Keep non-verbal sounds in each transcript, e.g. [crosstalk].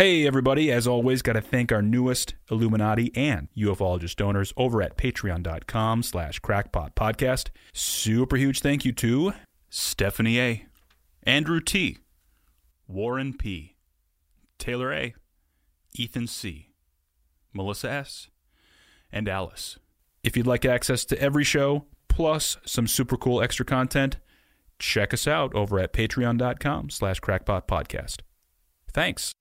Hey, everybody. As always, got to thank our newest Illuminati and ufologist donors over at patreon.com slash crackpot podcast. Super huge thank you to Stephanie A., Andrew T., Warren P., Taylor A., Ethan C., Melissa S., and Alice. If you'd like access to every show, plus some super cool extra content, check us out over at patreon.com slash crackpot podcast. Thanks.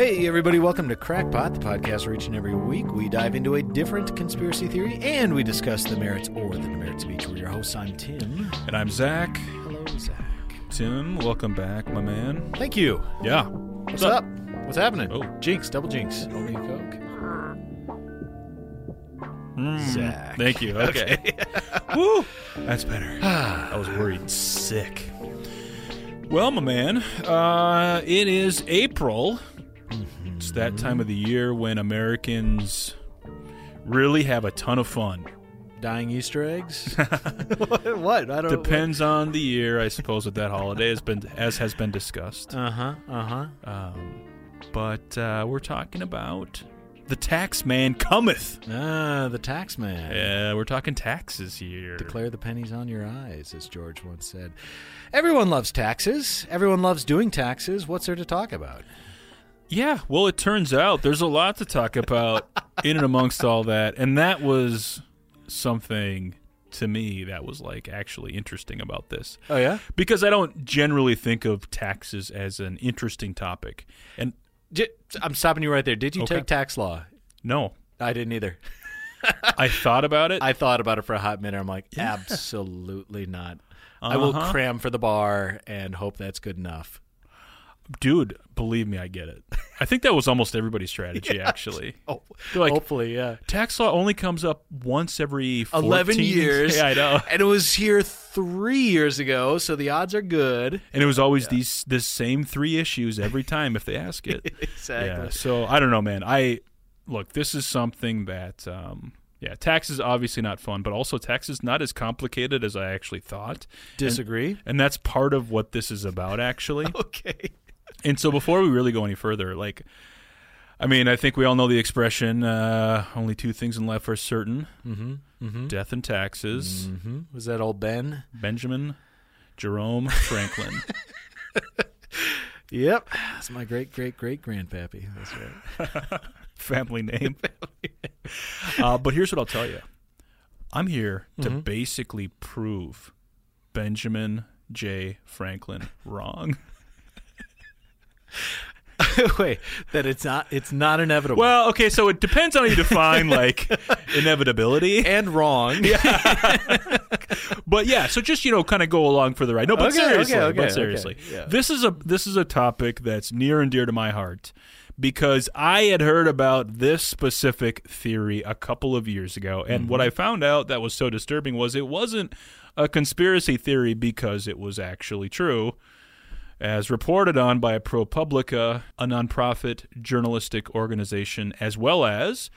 Hey, everybody, welcome to Crackpot, the podcast where each and every week we dive into a different conspiracy theory and we discuss the merits or the demerits of each. We're your hosts. I'm Tim. And I'm Zach. Hello, Zach. Tim, welcome back, my man. Thank you. Yeah. What's up? What's happening? Oh. Jinx, double jinx. Over you, Coke. Zach. Mm, Thank you. [laughs] Okay. [laughs] Woo. That's better. [sighs] I was worried sick. Well, my man, uh, it is April. It's that time of the year when Americans really have a ton of fun. Dying Easter eggs? what? [laughs] [laughs] what? I don't Depends on the year, I suppose, with that holiday has been as has been discussed. Uh huh. Uh huh. Um, but uh, we're talking about the tax man cometh. Ah, the tax man. Yeah, we're talking taxes here. Declare the pennies on your eyes, as George once said. Everyone loves taxes. Everyone loves doing taxes. What's there to talk about? Yeah, well, it turns out there's a lot to talk about in and amongst all that, and that was something to me that was like actually interesting about this Oh yeah. because I don't generally think of taxes as an interesting topic, and I'm stopping you right there. Did you Okay. take tax law? no, I didn't either. I thought about it. [laughs] I thought about it for a hot minute. I'm like, absolutely not. I will Uh-huh. cram for the bar and hope that's good enough. Dude, believe me, I get it. I think that was almost everybody's strategy, [laughs] actually. [laughs] Oh, like, hopefully, yeah. tax law only comes up once every 14 11 years. [laughs] Yeah, I know. And it was here three years ago, so the odds are good. And it was always these the same three issues every time if they ask it. Exactly. Yeah. So I don't know, man. I look. This is something that, um, yeah, tax is obviously not fun, but also tax is not as complicated as I actually thought. Disagree? And that's part of what this is about, actually. okay. And so before we really go any further, like, I mean, I think we all know the expression: uh, "Only two things in life are certain: Mm-hmm. Mm-hmm. death and taxes." Mm-hmm. Was that old Ben? Benjamin Jerome Franklin. [laughs] Yep. That's my great great great grandpappy. That's right. [laughs] [laughs] family name. uh, but here's what I'll tell you I'm here to basically prove Benjamin J. Franklin wrong. [laughs] Wait, that it's not it's not inevitable. Well, okay, so it depends on how you define [laughs] like inevitability. and wrong. [laughs] Yeah. But yeah, so just you know, kind of go along for the ride. No, but Okay, seriously, okay, okay, but seriously, yeah. this is a this is a topic that's near and dear to my heart because I had heard about this specific theory a couple of years ago, and what Mm-hmm. I found out that was so disturbing was it wasn't a conspiracy theory because it was actually true. As reported on by ProPublica, a nonprofit journalistic organization, as well as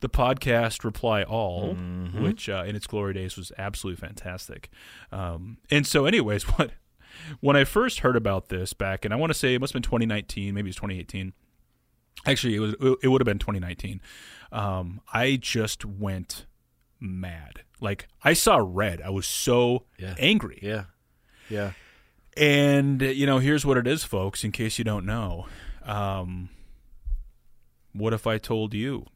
the podcast Reply All, Mm-hmm. which uh, in its glory days was absolutely fantastic. Um, and so, anyways, [laughs] what when I first heard about this back, and I want to say it must have been 2019, maybe it's 2018. Actually, it was it would have been 2019. Um, I just went mad. Like I saw red. I was so Yeah. angry. Yeah. Yeah. And you know, here's what it is, folks. In case you don't know, um, what if I told you?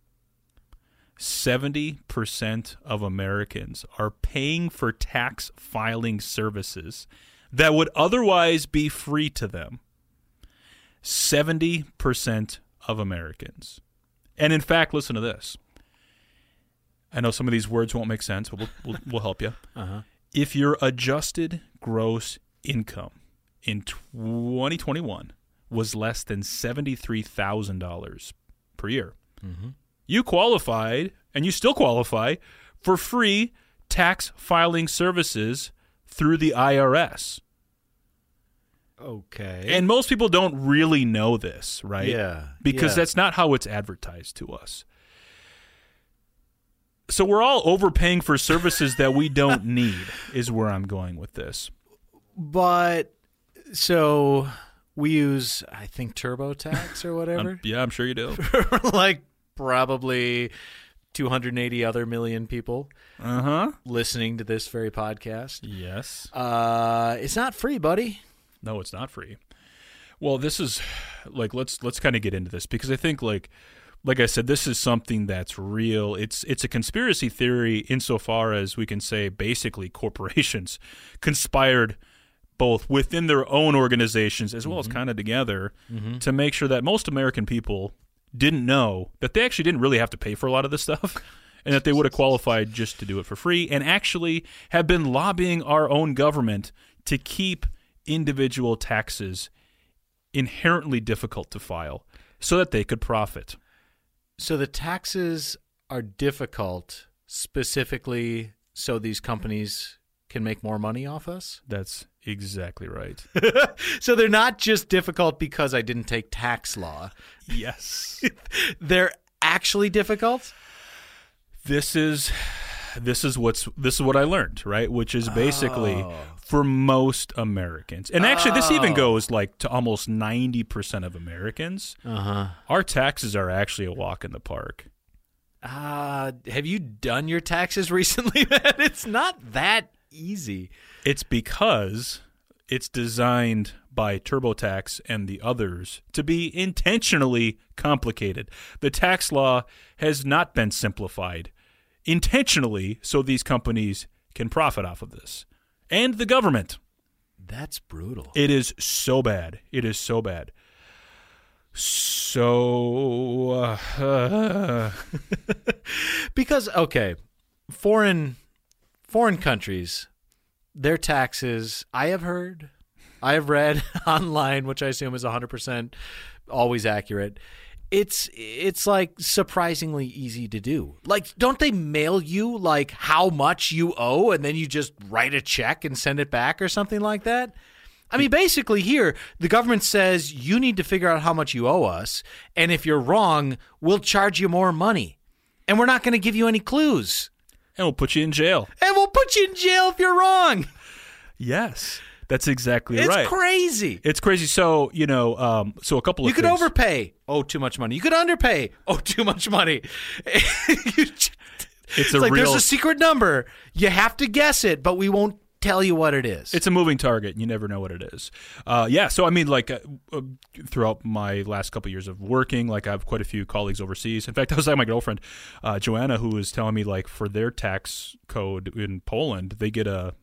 Seventy percent of Americans are paying for tax filing services that would otherwise be free to them. Seventy percent of Americans, and in fact, listen to this. I know some of these words won't make sense, but we'll, we'll, we'll help you Uh-huh. if your adjusted gross income in 2021 was less than $73,000 per year, mm-hmm. you qualified, and you still qualify, for free tax filing services through the IRS. Okay. And most people don't really know this, right? Yeah, Because yeah. that's not how it's advertised to us. So we're all overpaying for services that we don't [laughs] need, is where I'm going with this. But so we use I think TurboTax or [laughs] whatever. Um, yeah, I'm sure you do. [laughs] like probably 280 other million people Uh huh. listening to this very podcast. Yes. Uh, it's not free, buddy. No, it's not free. Well, this is like let's let's kind of get into this because I think like like I said, this is something that's real. It's it's a conspiracy theory insofar as we can say basically corporations [laughs] conspired both within their own organizations as well as mm-hmm. kind of together mm-hmm. to make sure that most American people didn't know that they actually didn't really have to pay for a lot of this stuff [laughs] and that they would have qualified just to do it for free and actually have been lobbying our own government to keep individual taxes inherently difficult to file so that they could profit. So the taxes are difficult specifically so these companies can make more money off us. That's exactly right. [laughs] so they're not just difficult because I didn't take tax law. yes. [laughs] They're actually difficult. this is this is what's this is what I learned, right? Which is basically Oh. for most Americans. And actually this even goes like to almost 90% of Americans. Uh-huh. Our taxes are actually a walk in the park. Uh, have you done your taxes [laughs] recently, man? It's not that easy. It's because it's designed by TurboTax and the others to be intentionally complicated. The tax law has not been simplified intentionally so these companies can profit off of this. And the government. That's brutal. It is so bad. It is so bad. So uh, [laughs] because okay, foreign foreign countries, their taxes, I have heard, I have read [laughs] online, which I assume is 100% always accurate. It's it's like surprisingly easy to do. Like don't they mail you like how much you owe and then you just write a check and send it back or something like that? I mean, basically, here, the government says you need to figure out how much you owe us. And if you're wrong, we'll charge you more money. And we're not going to give you any clues. And we'll put you in jail. And we'll put you in jail if you're wrong. Yes. That's exactly It's right. It's crazy. It's crazy. So, you know, um, so a couple of You could things. overpay, owe too much money. You could underpay, owe too much money. [laughs] Just- It's it's a like real there's a secret number. You have to guess it, but we won't tell you what it is. It's a moving target. and You never know what it is. Uh, yeah. So I mean, like uh, uh, throughout my last couple of years of working, like I have quite a few colleagues overseas. In fact, [laughs] I was like my girlfriend, uh, Joanna, who was telling me like for their tax code in Poland, they get a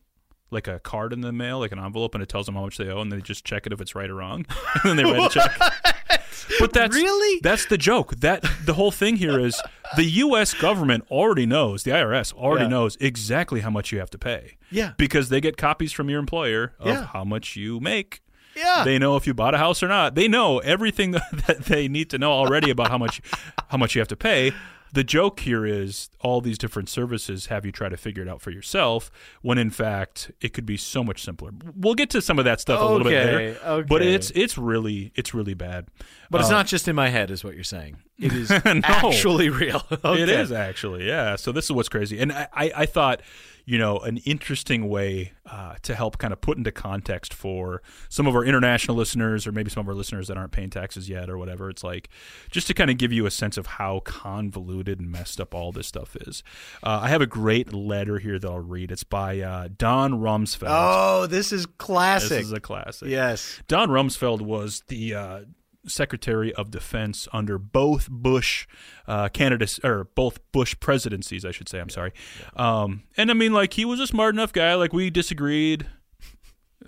like a card in the mail, like an envelope, and it tells them how much they owe, and they just check it if it's right or wrong, [laughs] and then they write a check. [laughs] But that's Really? that's the joke. That the whole thing here is the U.S. government already knows, the IRS already Yeah. knows exactly how much you have to pay yeah. because they get copies from your employer of Yeah. how much you make. Yeah. They know if you bought a house or not. They know everything [laughs] that they need to know already about how much how much you have to pay. The joke here is all these different services have you try to figure it out for yourself when in fact it could be so much simpler. We'll get to some of that stuff a little bit Okay, later. But it's it's really it's really bad. But it's Uh, not just in my head, is what you're saying. It is [laughs] No. actually real. It Okay. is actually, yeah. So this is what's crazy, and I, I, I thought, you know, an interesting way uh, to help kind of put into context for some of our international listeners, or maybe some of our listeners that aren't paying taxes yet, or whatever. It's like just to kind of give you a sense of how convoluted and messed up all this stuff is. Uh, I have a great letter here that I'll read. It's by uh, Don Rumsfeld. Oh, this is classic. this is a classic. yes. Don Rumsfeld was the uh, Secretary of Defense under both Bush uh, candidates, or both Bush presidencies, I should say. I'm sorry. Um, and I mean, like, he was a smart enough guy. Like, we disagreed.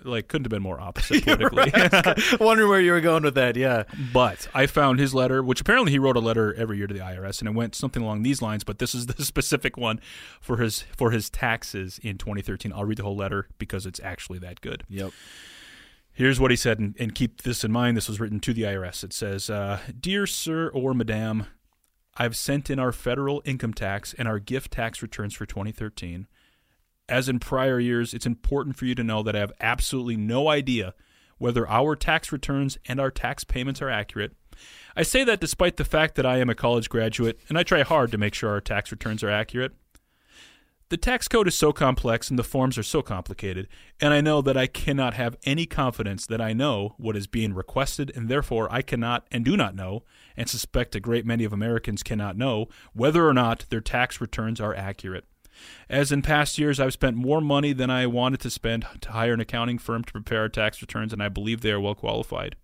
Like, couldn't have been more [laughs] opposite politically. [laughs] [laughs] Wondering where you were going with that. Yeah. but I found his letter, which apparently he wrote a letter every year to the IRS, and it went something along these lines. But this is the specific one for his for his taxes in 2013. I'll read the whole letter because it's actually that good. Yep. Here's what he said, and, and keep this in mind. This was written to the IRS. It says, uh, Dear Sir or Madame, I've sent in our federal income tax and our gift tax returns for 2013. As in prior years, it's important for you to know that I have absolutely no idea whether our tax returns and our tax payments are accurate. I say that despite the fact that I am a college graduate and I try hard to make sure our tax returns are accurate. The tax code is so complex and the forms are so complicated, and I know that I cannot have any confidence that I know what is being requested, and therefore I cannot and do not know, and suspect a great many of Americans cannot know, whether or not their tax returns are accurate. As in past years, I've spent more money than I wanted to spend to hire an accounting firm to prepare our tax returns, and I believe they are well qualified.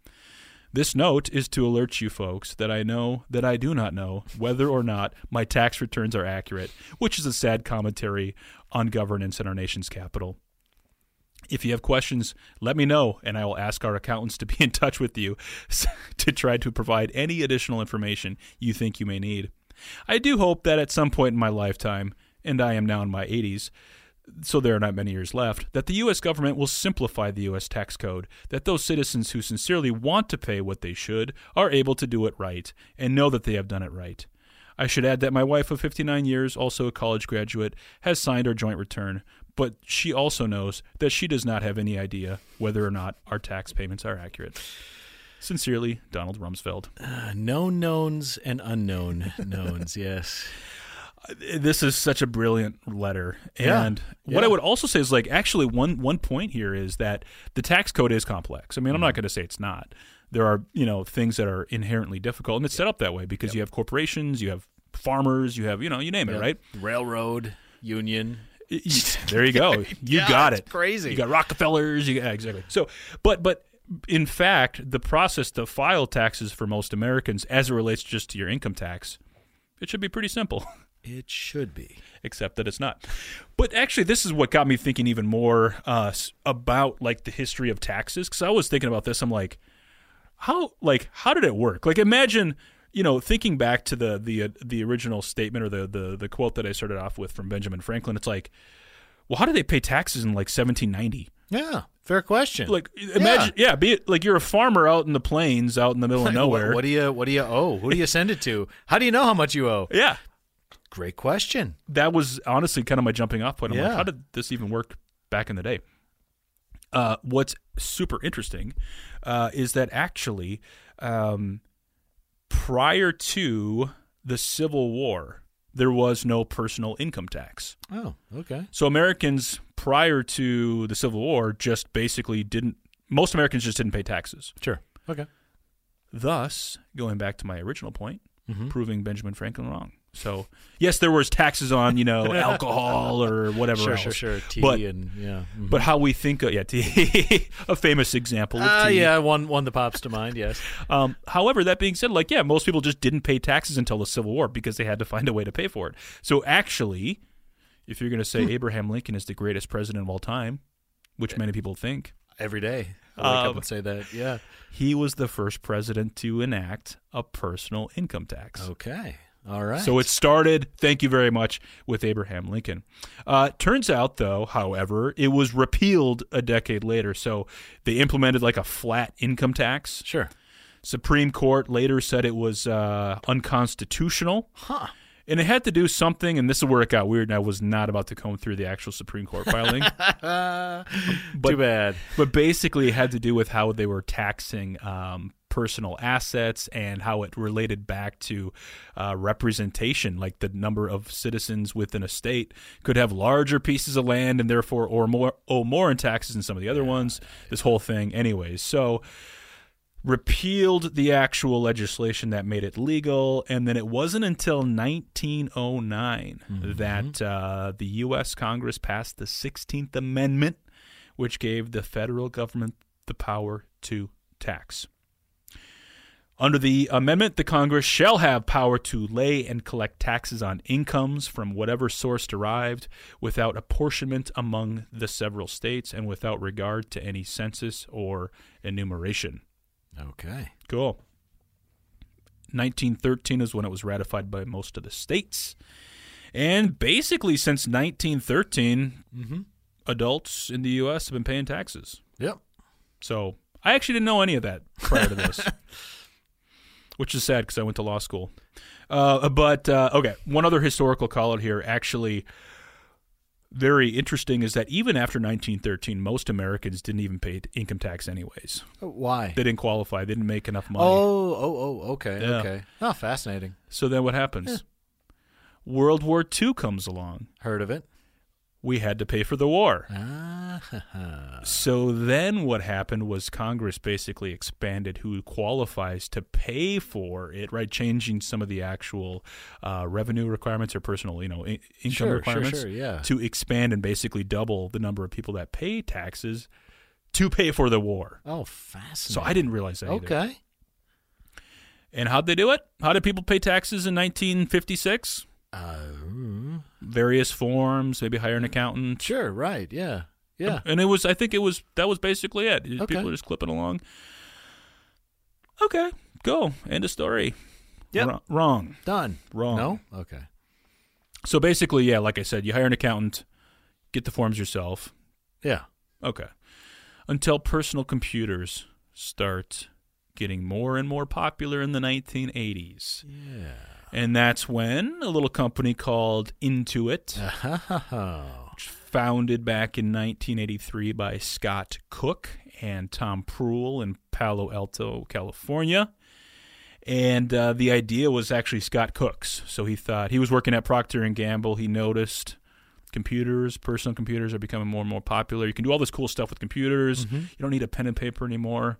This note is to alert you folks that I know that I do not know whether or not my tax returns are accurate, which is a sad commentary on governance in our nation's capital. If you have questions, let me know, and I will ask our accountants to be in touch with you [laughs] to try to provide any additional information you think you may need. I do hope that at some point in my lifetime, and I am now in my 80s, so there are not many years left, that the U.S. government will simplify the U.S. tax code, that those citizens who sincerely want to pay what they should are able to do it right and know that they have done it right. I should add that my wife of 59 years, also a college graduate, has signed our joint return, but she also knows that she does not have any idea whether or not our tax payments are accurate. Sincerely, Donald Rumsfeld. Uh, known knowns and unknown knowns, [laughs] yes. This is such a brilliant letter. Yeah. and what Yeah. i would also say is like actually one one point here is that the tax code is complex. I mean i'm Mm-hmm. not going to say it's not. There are you know things that are inherently difficult and it's set up that way because you have corporations you have farmers you have you know you name it right? Railroad, union. there you go. [laughs] You Yeah, got it. crazy. you got rockefellers you got, yeah, exactly. So but but in fact the process to file taxes for most americans as it relates just to your income tax it should be pretty simple [laughs] It should be. except that it's not. But actually, this is what got me thinking even more uh, about like the history of taxes because I was thinking about this. I'm like, how like how did it work? Like, imagine you know thinking back to the the uh, the original statement or the the the quote that I started off with from Benjamin Franklin. It's like, well, how did they pay taxes in like 1790? Yeah, fair question. Like, imagine, yeah, be it like you're a farmer out in the plains, out in the middle of [laughs] What- nowhere. What, do you What do you owe? Who do you send it to? How do you know how much you owe? yeah, Great question. that was honestly kind of my jumping off point. I'm like, Yeah. how did this even work back in the day? Uh, what's super interesting uh, is that actually, um, prior to the Civil War, there was no personal income tax. Oh, okay. So Americans prior to the Civil War just basically didn't. Most Americans just didn't pay taxes. Sure. Okay. Thus, going back to my original point, Mhm. proving Benjamin Franklin wrong. So yes, there was taxes on you know [laughs] alcohol or whatever Sure, else. sure, sure. Tea But- and yeah. mhm. But how we think, of, yeah, [laughs] tea, a famous example of Ah, tea. yeah, one one that pops to mind. Yes. Um, however, that being said, like yeah, most people just didn't pay taxes until the Civil War because they had to find a way to pay for it. So actually, if you're going to say Hmm. Abraham Lincoln is the greatest president of all time, which many people think, Every day. I wake Um, up and say that. Yeah. he was the first president to enact a personal income tax. Okay. All right. So it started, thank you very much, with Abraham Lincoln. Uh, turns out, though, however, it was repealed a decade later. So they implemented like a flat income tax. sure. Supreme Court later said it was uh, unconstitutional. Huh. And it had to do something, and this is where it got weird, and I was not about to comb through the actual Supreme Court filing. [laughs] Too bad. but basically, it had to do with how they were taxing um, personal assets and how it related back to uh, representation, like the number of citizens within a state could have larger pieces of land and therefore or more owe more in taxes than some of the other ones. This whole thing, anyways. So repealed the actual legislation that made it legal, and then it wasn't until 1909 that uh, the U.S. Congress passed the 16th Amendment, which gave the federal government the power to tax. Under the amendment, the Congress shall have power to lay and collect taxes on incomes from whatever source derived, without apportionment among the several states, and without regard to any census or enumeration. Okay. Cool. 1913 is when it was ratified by most of the states. And basically, since 1913, Mm-hmm. adults in the U.S. have been paying taxes. Yep. So I actually didn't know any of that prior to this, [laughs] which is sad because I went to law school. Uh, but uh, okay, one other historical call out here. Actually, very interesting is that even after 1913, most Americans didn't even pay income tax anyways. Why? They didn't qualify. They didn't make enough money. Oh, oh, oh, okay, Yeah. okay. Oh, fascinating. So then what happens? World War II comes along. Heard of it? We had to pay for the war. So then what happened was Congress basically expanded who qualifies to pay for it, right? Changing some of the actual uh, revenue requirements or personal, you know, I- income sure, requirements sure, sure, yeah. to expand and basically double the number of people that pay taxes to pay for the war. Oh, fascinating. So I didn't realize that either. Okay. And how'd they do it? How did people pay taxes in 1956? Uh, Various forms, maybe hire an accountant. sure, right. Yeah. Yeah. And it was, I think it was, that was basically it. Okay. People are just clipping along. Okay, go. End of story. Wrong. Wrong. Done. Wrong. No? Okay. So basically, yeah, like I said, you hire an accountant, get the forms yourself. Yeah. Okay. Until personal computers start getting more and more popular in the 1980s. Yeah. And that's when a little company called Intuit, Oh. founded back in 1983 by Scott Cook and Tom Proulx in Palo Alto, California. And uh, the idea was actually Scott Cook's. So he thought he was working at Procter and Gamble. He noticed computers, personal computers, are becoming more and more popular. You can do all this cool stuff with computers. Mm-hmm. You don't need a pen and paper anymore.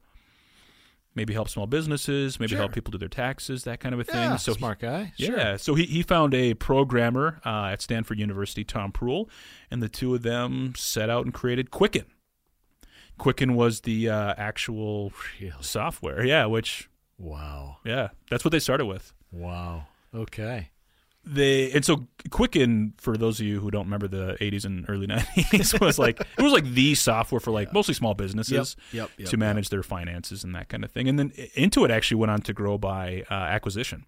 Maybe help small businesses. Maybe Sure. help people do their taxes, that kind of a thing. Yeah, so he- smart guy. Sure. yeah, so he, he found a programmer uh, at Stanford University, Tom Proulx, and the two of them set out and created Quicken. Quicken was the uh, actual Really? software, yeah, which Wow. yeah, that's what they started with. Wow. Okay. They and so Quicken, for those of you who don't remember the '80s and early [laughs] '90s, was like it was like the software for like mostly small businesses Yep. Yep. to manage their finances and that kind of thing. And then Intuit actually went on to grow by uh, acquisition.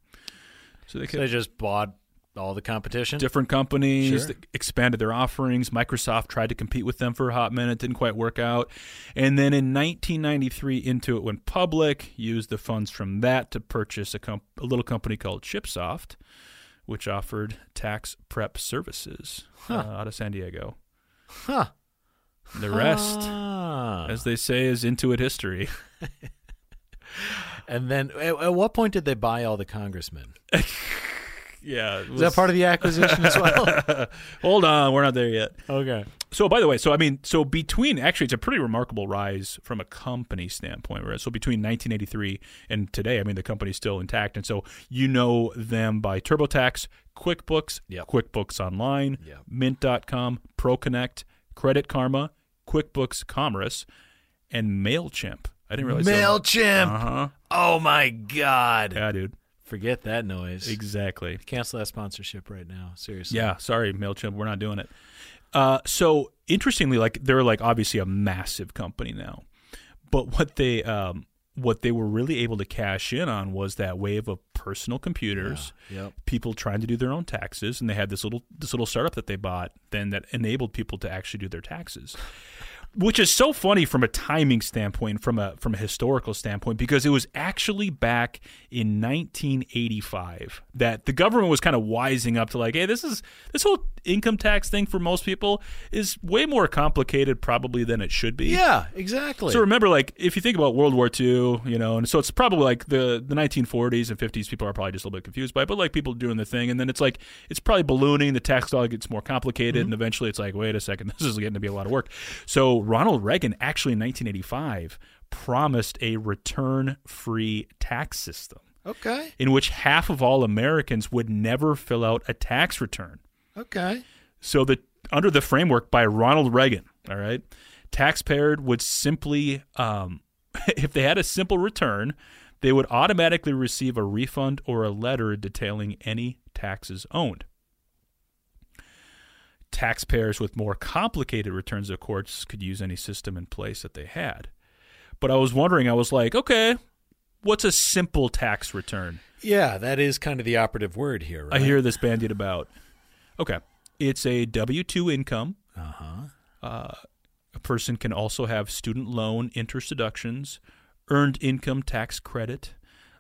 So they So they just bought all the competition. different companies Sure. expanded their offerings. Microsoft tried to compete with them for a hot minute, didn't quite work out. And then in 1993, Intuit went public, used the funds from that to purchase a, comp- a little company called Chipsoft, which offered tax prep services uh, out of San Diego. Huh. The rest, Ah. as they say, is Intuit history. [laughs] [laughs] And then, at, at what point did they buy all the congressmen? [laughs] yeah. Is that part of the acquisition as well? [laughs] Hold on, we're not there yet. okay. So, by the way, so I mean, so between actually, it's a pretty remarkable rise from a company standpoint, right? So, between 1983 and today, I mean, the company's still intact, and so you know them by TurboTax, QuickBooks, Yep. QuickBooks Online, Yep. Mint.com, ProConnect, Credit Karma, QuickBooks Commerce, and Mailchimp. I didn't realize. Mailchimp. Uh huh. Oh my God. Yeah, dude. Forget that noise. Exactly. Cancel that sponsorship right now. Seriously. Yeah, sorry, Mailchimp, we're not doing it. Uh, so interestingly, like they're like obviously a massive company now, but what they um, what they were really able to cash in on was that wave of personal computers, Yep. people trying to do their own taxes, and they had this little this little startup that they bought then that enabled people to actually do their taxes. Which is so funny from a timing standpoint, from a from a historical standpoint, because it was actually back in 1985 that the government was kind of wising up to like, hey, this is this whole income tax thing for most people is way more complicated probably than it should be. Yeah, exactly. So remember, like, if you think about World War II, you know, and so it's probably like the, the 1940s and 50s, people are probably just a little bit confused by it, but like people doing the thing. And then it's like, it's probably ballooning. The tax law gets more complicated. Mm-hmm. And eventually it's like, wait a second, [laughs] this is getting to be a lot of work. So Ronald Reagan actually in 1985 promised a return free tax system okay. in which half of all Americans would never fill out a tax return. Okay. So the under the framework by Ronald Reagan, all right, taxpayer would simply, um, [laughs] if they had a simple return, they would automatically receive a refund or a letter detailing any taxes owned. Taxpayers with more complicated returns, of course, could use any system in place that they had. But I was wondering, I was like, okay, what's a simple tax return? Yeah, that is kind of the operative word here, right? I hear this bandied about. Okay. It's a W 2 income. Uh-huh. Uh, a person can also have student loan interest deductions, earned income tax credit,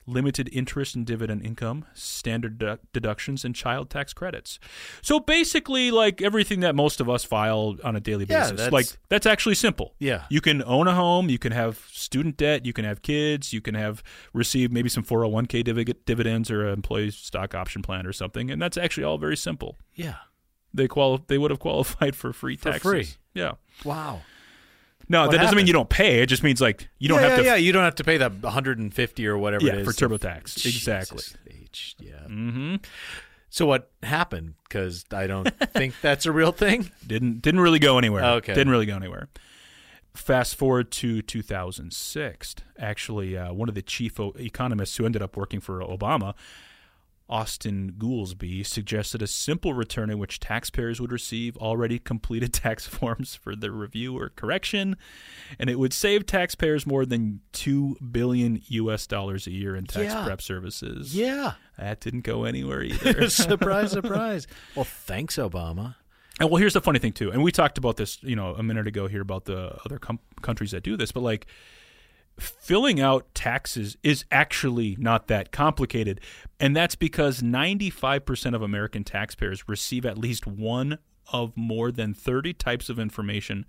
limited interest and dividend income, standard de- deductions, and child tax credits. So basically, like everything that most of us file on a daily Yeah, basis, that's- like that's actually simple. Yeah. You can own a home, you can have student debt, you can have kids, you can have receive maybe some 401k divi- dividends or an employee stock option plan or something, and that's actually all very simple. Yeah. They quali- they would have qualified for free For taxes. free. Yeah. Wow. No, What that doesn't mean you don't pay. It just means like you don't yeah, have to yeah, yeah. You don't have to pay the 150 or whatever Yeah, it is for TurboTax. Jesus Exactly. H, yeah. hmm So what happened? Because I don't [laughs] think that's a real thing. Didn't didn't really go anywhere. Okay. Didn't really go anywhere. Fast forward to 2006. Actually, uh, one of the chief economists who ended up working for Obama, Austan Goolsbee, suggested a simple return in which taxpayers would receive already completed [laughs] tax forms for their review or correction, and it would save taxpayers more than two billion U.S. dollars a year in tax Yeah. prep services. Yeah. That didn't go anywhere [laughs] either. surprise, [laughs] surprise. Well, thanks, Obama. And well, here's the funny thing too, and we talked about this, you know, a minute ago here about the other com- countries that do this, but like filling out taxes is actually not that complicated, and that's because 95% of American taxpayers receive at least one of more than 30 types of information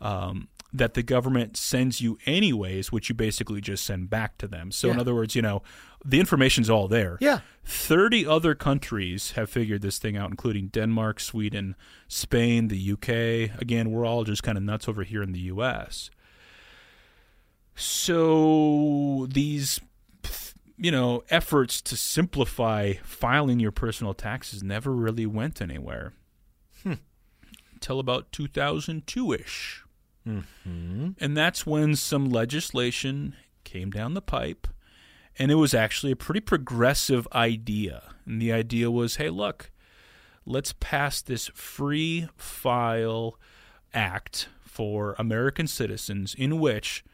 um, that the government sends you anyways, which you basically just send back to them. So, in other words, you know, the information's all there. Yeah. 30 other countries have figured this thing out, including Denmark, Sweden, Spain, the UK. Again, we're all just kind of nuts over here in the US. So these, you know, efforts to simplify filing your personal taxes never really went anywhere. Until about 2002 ish. Mm-hmm. And that's when some legislation came down the pipe. And it was actually a pretty progressive idea. And the idea was hey, look, let's pass this free file act for American citizens in which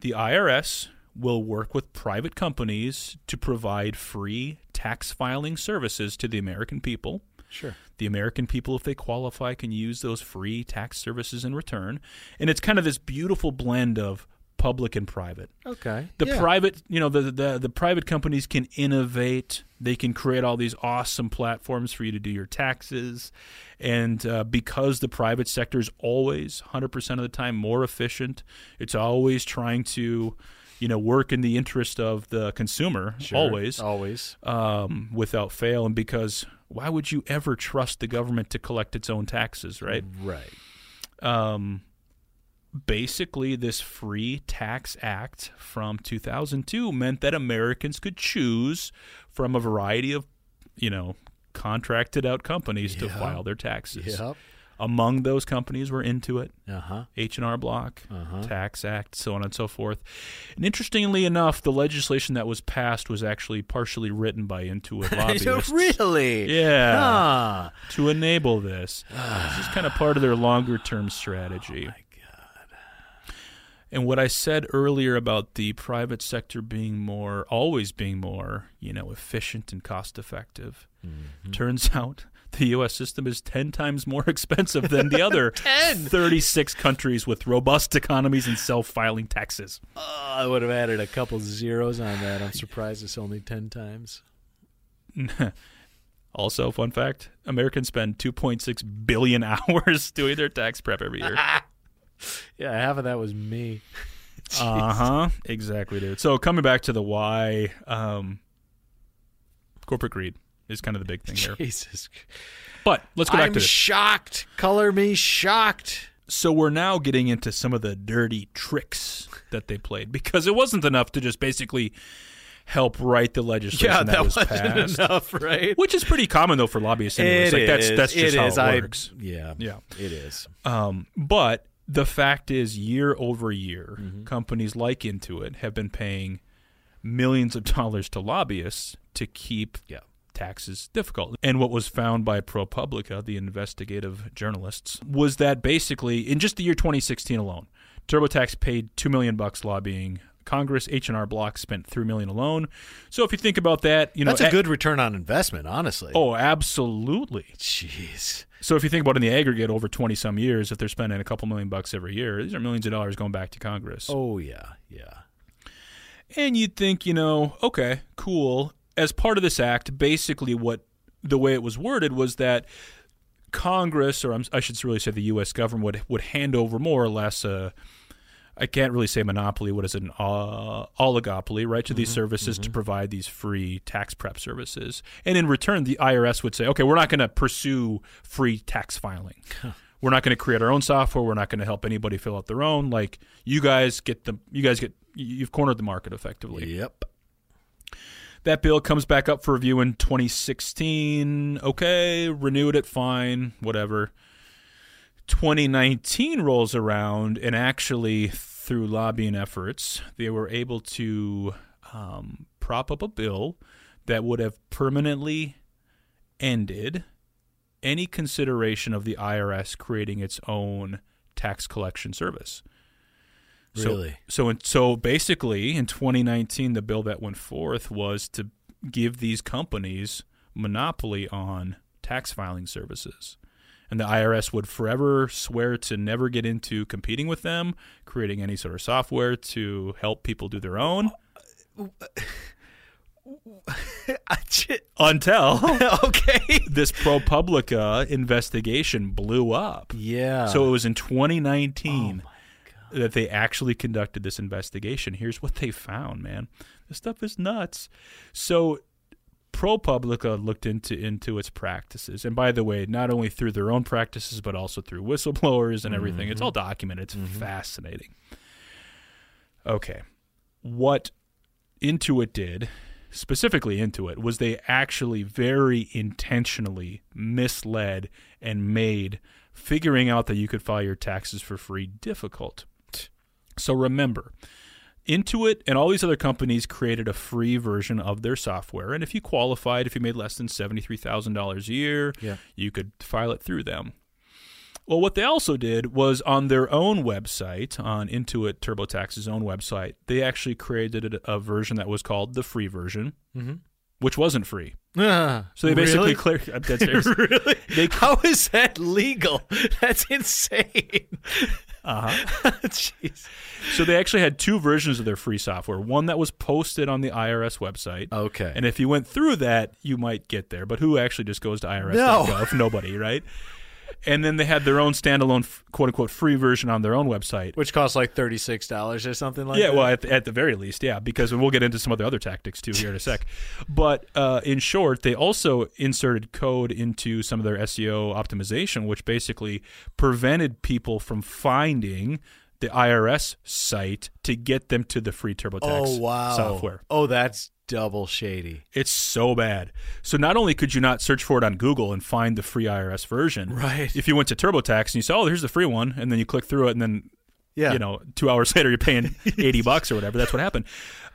the IRS will work with private companies to provide free tax filing services to the American people. Sure. The American people, if they qualify, can use those free tax services in return. And it's kind of this beautiful blend of public and private. Okay. The Yeah. private, you know, the, the the private companies can innovate. They can create all these awesome platforms for you to do your taxes, and uh, because the private sector is always 100% of the time more efficient, it's always trying to, you know, work in the interest of the consumer. Sure. Always, Always. um, without fail, and because why would you ever trust the government to collect its own taxes, right? Right. um, basically this free tax act from 2002 meant that Americans could choose from a variety of, you know, contracted out companies to file their taxes. Yep. Among those companies were Intuit, Uh huh. H&R Block, Uh-huh. Tax Act, so on and so forth. And interestingly enough, the legislation that was passed was actually partially written by Intuit [laughs] lobbyists. really? Yeah, Ah. to enable this. this is kind of part of their longer term strategy. God. And what I said earlier about the private sector being more, always being more, you know, efficient and cost effective, Mm-hmm. turns [laughs] out the U.S. system is 10 times more [laughs] expensive than the other [laughs] 10? 36 countries with robust economies and self filing taxes. Oh, I would have added a couple zeros on that. I'm surprised it's only 10 times. also, fun fact Americans spend 2.6 billion hours doing their tax prep every year. [laughs] Yeah, half of that was me. [laughs] Uh huh. Exactly, dude. So coming back to the why, um, corporate greed is kind of the big thing here. [laughs] Jesus. But let's go back I'm to this. shocked. Color me shocked. So we're now getting into some of the dirty tricks that they played because it wasn't enough to just basically help write the legislation that, was passed. enough, right? Which is pretty common though for lobbyists. Anyways. It like that's is. that's just It how is. it I- works. yeah. Yeah. It is. Um, but the fact is, year over year, Mm-hmm. companies like Intuit have been paying millions of [laughs] dollars to lobbyists to keep Yeah. taxes difficult. And what was found by ProPublica, the investigative journalists, was that basically in just the year 2016 alone, TurboTax paid two million bucks lobbying. Congress, H and R Block spent three million alone. So if you think about that, you know That's a good return on investment, honestly. Oh, absolutely. jeez. So if you think about in the aggregate over 20 some years, if they're spending a couple million bucks every year, these are millions of dollars going back to Congress. Oh yeah, yeah. And you'd think, you know, okay, cool. As part of this act, basically what the way it was worded was that Congress, or I should really say the U.S. government, would would hand over more or less a. I can't really say monopoly. What is it? An uh, oligopoly, right? To these services to provide these free tax prep services, and in return, the IRS would say, "Okay, we're not going to pursue free tax filing. we're not going to create our own software. We're not going to help anybody fill out their own. Like you guys get the, you guys get, you've cornered the market effectively." Yep. That bill comes back up for review in 2016. Okay, renewed it, fine, whatever. 2019 rolls around, and actually, through lobbying efforts, they were able to um, prop up a bill that would have permanently ended any consideration of the IRS creating its own tax collection service. So- Really? So, in, so basically, in 2019, the bill that went forth was to give these companies monopoly on tax filing services, and the IRS would forever swear to never get into competing with them, creating any sort of software to help people do their own. [laughs] Until [laughs] okay. this ProPublica investigation blew up. Yeah. So it was in 2019 Oh that they actually conducted this investigation. Here's what they found, man. This stuff is nuts. So ProPublica looked into into its practices, and by the way, not only through their own practices, but also through whistleblowers and everything. It's all mm-hmm. documented. It's mm-hmm. fascinating. Okay, what Intuit did, specifically Intuit, was they actually very intentionally misled and made figuring out that you could file your taxes for free difficult. So remember, Intuit and all these other companies created a free version of their software, and if you qualified, if you made less than seventy-three thousand dollars a year, Yeah. you could file it through them. Well, what they also did was on their own website, on Intuit TurboTax's own website, they actually created a, a version that was called the free version, Mhm. which wasn't free. [laughs] Ah, So they basically really? clear. I'm dead serious. really? They- How is that legal? [laughs] That's insane. Uh-huh. [laughs] Jeez. So they actually had two versions of their free software. One that was posted on the IRS website. Okay. And if you went through that, you might get there. But who actually just goes to IRS.gov? No. Nobody, right? [laughs] And then they had their own standalone, quote unquote, free version on their own website. Which costs like thirty six dollars or something like yeah, that. Yeah well, at the, at the very least, yeah, because we'll get into some other other tactics too here in a sec. But uh, in short, they also inserted code into some of their SEO optimization, which basically prevented people from finding the IRS site to get them to the free TurboTax oh wow. software. Oh, that's double shady. It's so bad. So not only could you not search for it on Google and find the free IRS version, Right. if you went to TurboTax and you said, "Oh, here's the free one," and then you click through it, and then Yeah. you know, two hours [laughs] later you're paying [laughs] eighty bucks or whatever. That's what happened.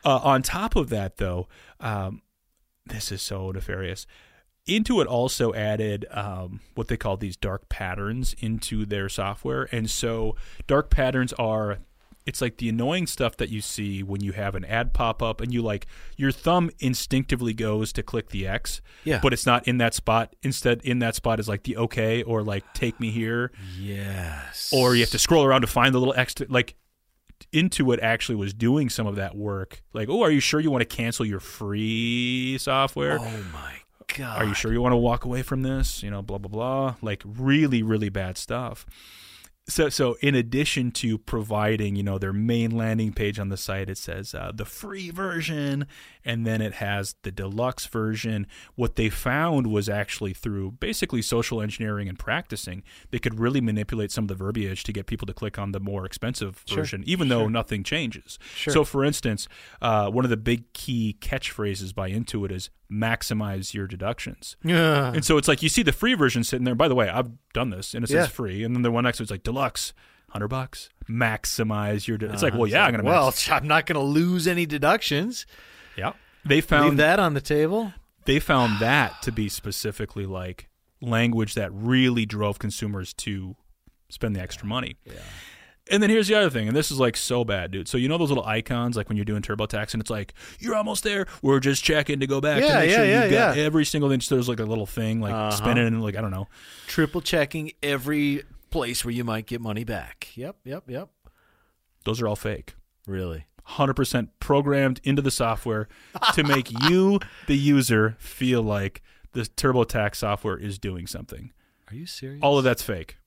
Uh, on top of that, though, um, this is so nefarious. Intuit also added um, what they call these dark patterns into their software, and so dark patterns are. It's like the annoying stuff that you see when you have an ad pop up and you like your thumb instinctively goes to click the X, Yeah. but it's not in that spot. Instead, in that spot is like the OK or like take me here Yes. or you have to scroll around to find the little extra like Intuit actually was doing some of that work. Like, oh, are you sure you want to cancel your free software? Oh my god. Are you sure you want to walk away from this? You know, blah blah blah. Like really, really bad stuff. So, so in addition to providing, you know, their main landing page on the site, it says uh, the free version, and then it has the deluxe version. What they found was actually through basically social engineering and practicing, they could really manipulate some of the verbiage to get people to click on the more expensive Sure, version, even though nothing changes. Sure. So, for instance, uh, one of the big key catchphrases by Intuit is "maximize your deductions." Yeah. And so it's like you see the free version sitting there. By the way, I've done this, and it says Yeah. free, and then the one next to it's like deluxe, hundred bucks, maximize your. De-. It's like, well, yeah, I'm gonna. Well, max- [laughs] I'm not going to lose any deductions. Yeah. They Leave found that on the table. they found that to be specifically like language that really drove consumers to spend the extra money. Yeah. And then here's the other thing, and this is like so bad, dude. So you know those little icons, like when you're doing TurboTax, and it's like you're almost there. We're just checking to go back to make yeah, sure yeah, you got yeah. every single inch. There's like a little thing, like Uh-huh. spinning, and like I don't know. Triple checking every place where you might get money back. Yep, yep, yep. Those are all fake. Really? 100% programmed into the software to make [laughs] you, the user, feel like the TurboTax software is doing something. Are you serious? All of that's fake.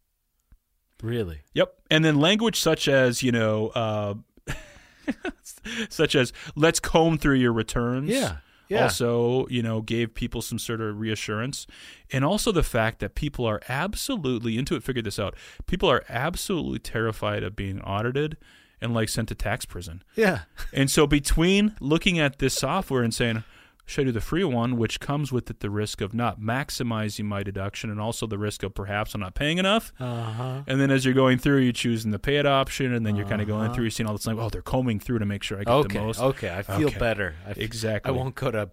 really? Yep. And then language such as, you know, uh, [laughs] such as let's comb through your returns. Yeah. Yeah. Also, you know, gave people some sort of reassurance. And also the fact that people are absolutely, Intuit figured this out, people are absolutely terrified of being audited and like sent to tax prison. yeah. [laughs] And so between looking at this software and saying, should I do the free one, which comes with it the risk of not maximizing my deduction and also the risk of perhaps I'm not paying enough. Uh huh. And then as you're going through, you're choosing the pay it option, and then you're kind of going Uh-huh. through, you're seeing all this like, oh, they're combing through to make sure I get Okay. the most. Okay. I feel Okay. better. I f- Exactly. I won't go to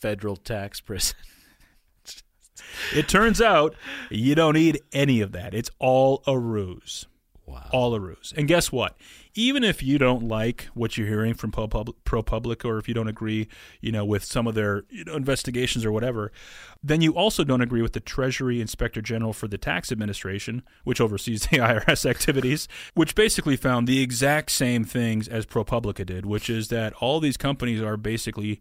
federal tax prison. [laughs] It turns out you don't need any of that. It's all a ruse. Wow. All a ruse. And guess what? Even if you don't like what you're hearing from ProPublic, ProPublic or if you don't agree, you know, with some of their you know, investigations or whatever, then you also don't agree with the Treasury Inspector General for the Tax Administration, which oversees the [laughs] IRS activities, which basically found the exact same things as ProPublica did, which is that all these companies are basically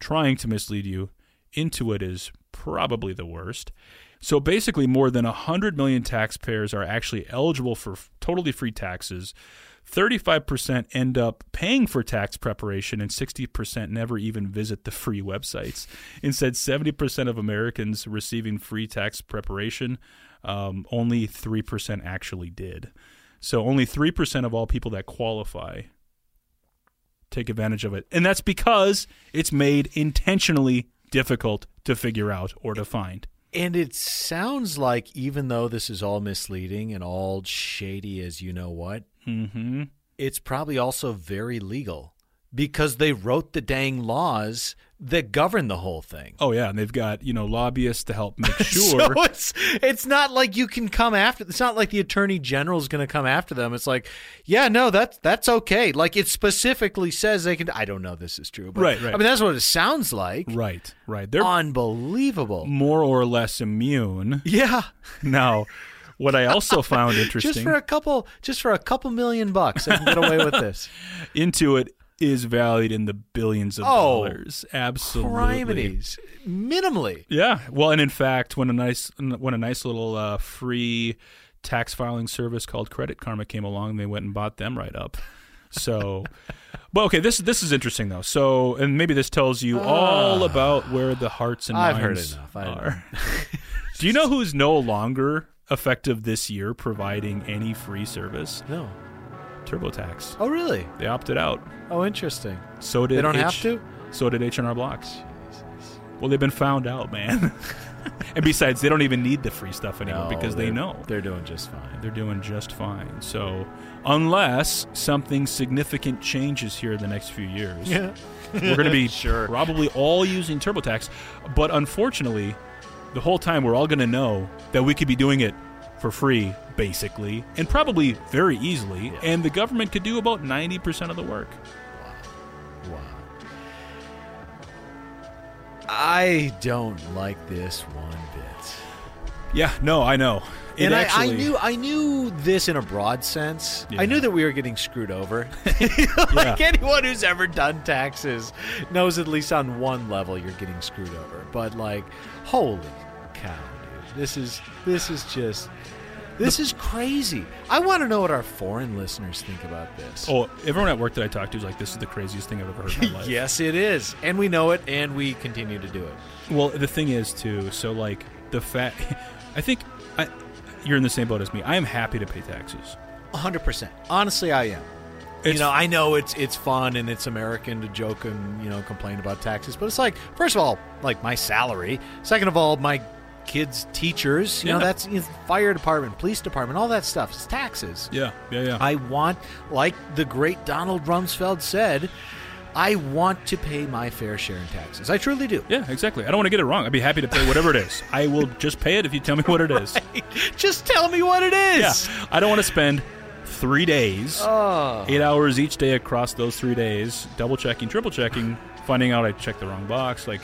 trying to mislead you. Intuit is probably the worst. So basically, more than 100 million taxpayers are actually eligible for f- totally free taxes. 35% end up paying for tax preparation, and 60% never even visit the free websites. Instead, 70% of Americans receiving free tax preparation, um, only 3% actually did. So only 3% of all people that qualify take advantage of it. And that's because it's made intentionally difficult to figure out or to find. And it sounds like even though this is all misleading and all shady as you know what, Mm-hmm. it's probably also very legal because they wrote the dang laws that govern the whole thing. Oh yeah, and they've got you know lobbyists to help make [laughs] sure. So it's it's not like you can come after. It's not like the attorney general is going to come after them. It's like, yeah, no, that's that's okay. Like it specifically says they can. I don't know this is true, but Right, right. I mean that's what it sounds like. right, right. They're Unbelievable. more or less immune. Yeah, Now, what I also found interesting [laughs] just for a couple, just for a couple million bucks, I can get away with this. [laughs] Intuit is valued in the billions of Oh, dollars. Absolutely. Criminies, minimally. Yeah. Well, and in fact, when a nice when a nice little uh, free tax filing service called Credit Karma came along, they went and bought them right up. So, [laughs] but okay, this this is interesting though. So, and maybe this tells you all about where the hearts and. I've minds heard enough. Are. [laughs] Do you know [laughs] who's no longer effective this year providing any free service? No. TurboTax. Oh, really? They opted out. Oh, interesting. So did They don't H- have to. So did H&R Blocks. Well, they've been found out, man. [laughs] and besides, they don't even need the free stuff anymore No, because they know they're doing just fine. they're doing just fine. So, unless something significant changes here in the next few years, Yeah. we're going to be [laughs] Sure. probably all using TurboTax. But unfortunately, the whole time we're all going to know that we could be doing it for free, basically, and probably very easily. Yeah. And the government could do about 90% of the work. Wow. Wow. I don't like this one bit. Yeah, no, I know. It and actually, I, I knew I knew this in a broad sense. I knew that we were getting screwed over. [laughs] [laughs] like anyone who's ever done taxes knows at least on one level you're getting screwed over. But like, holy cow, dude. This is this is just this is crazy. I want to know what our foreign listeners think about this. Oh, everyone at work that I talked to is like, this is the craziest thing I've ever heard in my [laughs] life. yes, it is. And we know it and we continue to do it. Well, the thing is, too, so like the fact, [laughs] I think I, you're in the same boat as me. I am happy to pay taxes. 100%. Honestly, I am. It's- you know, I know it's it's fun and it's American to joke and you know complain about taxes, but it's like first of all, like my salary. Second of all, my kids' teachers. You know, that's you know, fire department, police department, all that stuff. It's taxes. Yeah, yeah, yeah. I want, like the great Donald Rumsfeld said, I want to pay my fair share in taxes. I truly do. yeah, exactly. I don't want to get it wrong. I'd be happy to pay whatever it is. I will [laughs] just pay it if you tell me what it is. Just tell me what it is. Yeah. I don't want to spend three days, Oh. eight hours each day across those three days, double checking, triple checking, finding out I checked the wrong box. Like,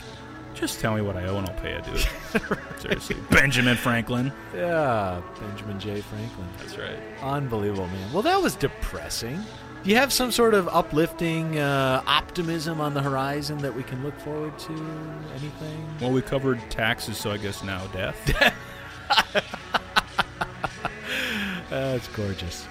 just tell me what I owe and I'll pay it, dude. [laughs] Seriously, Benjamin Franklin. Yeah, Benjamin J. Franklin. That's right. Unbelievable, man. Well, that was depressing. Do you have some sort of uplifting uh, optimism on the horizon that we can look forward to? Anything? Well, we covered taxes, so I guess now death. [laughs] [laughs] That's gorgeous.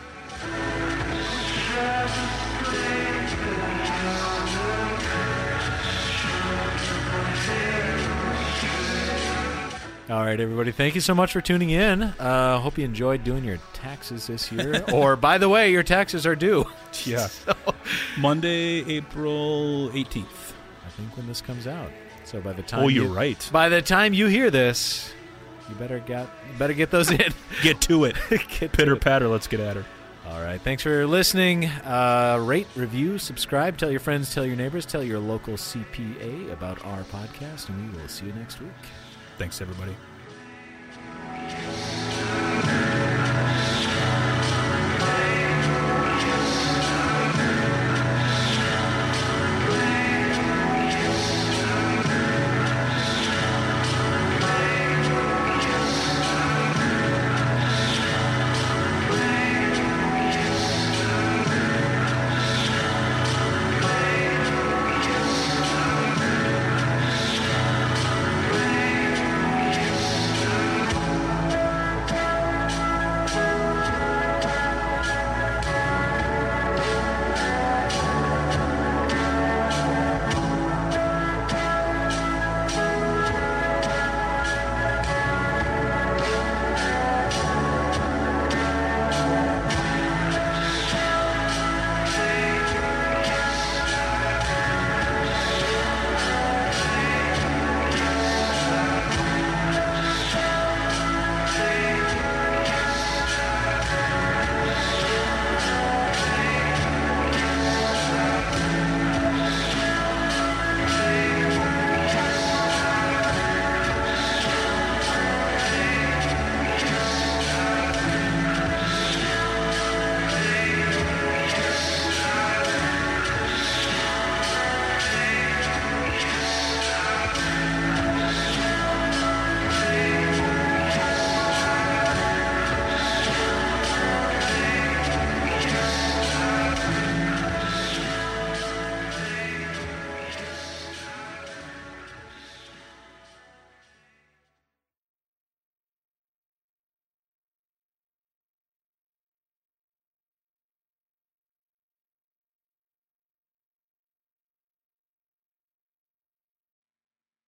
All right, everybody. Thank you so much for tuning in. Uh, hope you enjoyed doing your taxes this year. [laughs] or, by the way, your taxes are due. yeah. [laughs] Monday, April 18th. I think when this comes out. So by the time Oh, you're you, right. By the time you hear this, you better get better get those in. [laughs] Get to it. Get Pitter it. patter, let's get at her. All right. Thanks for listening. Uh, rate, review, subscribe, tell your friends, tell your neighbors, tell your local CPA about our podcast, and we will see you next week. Thanks, everybody.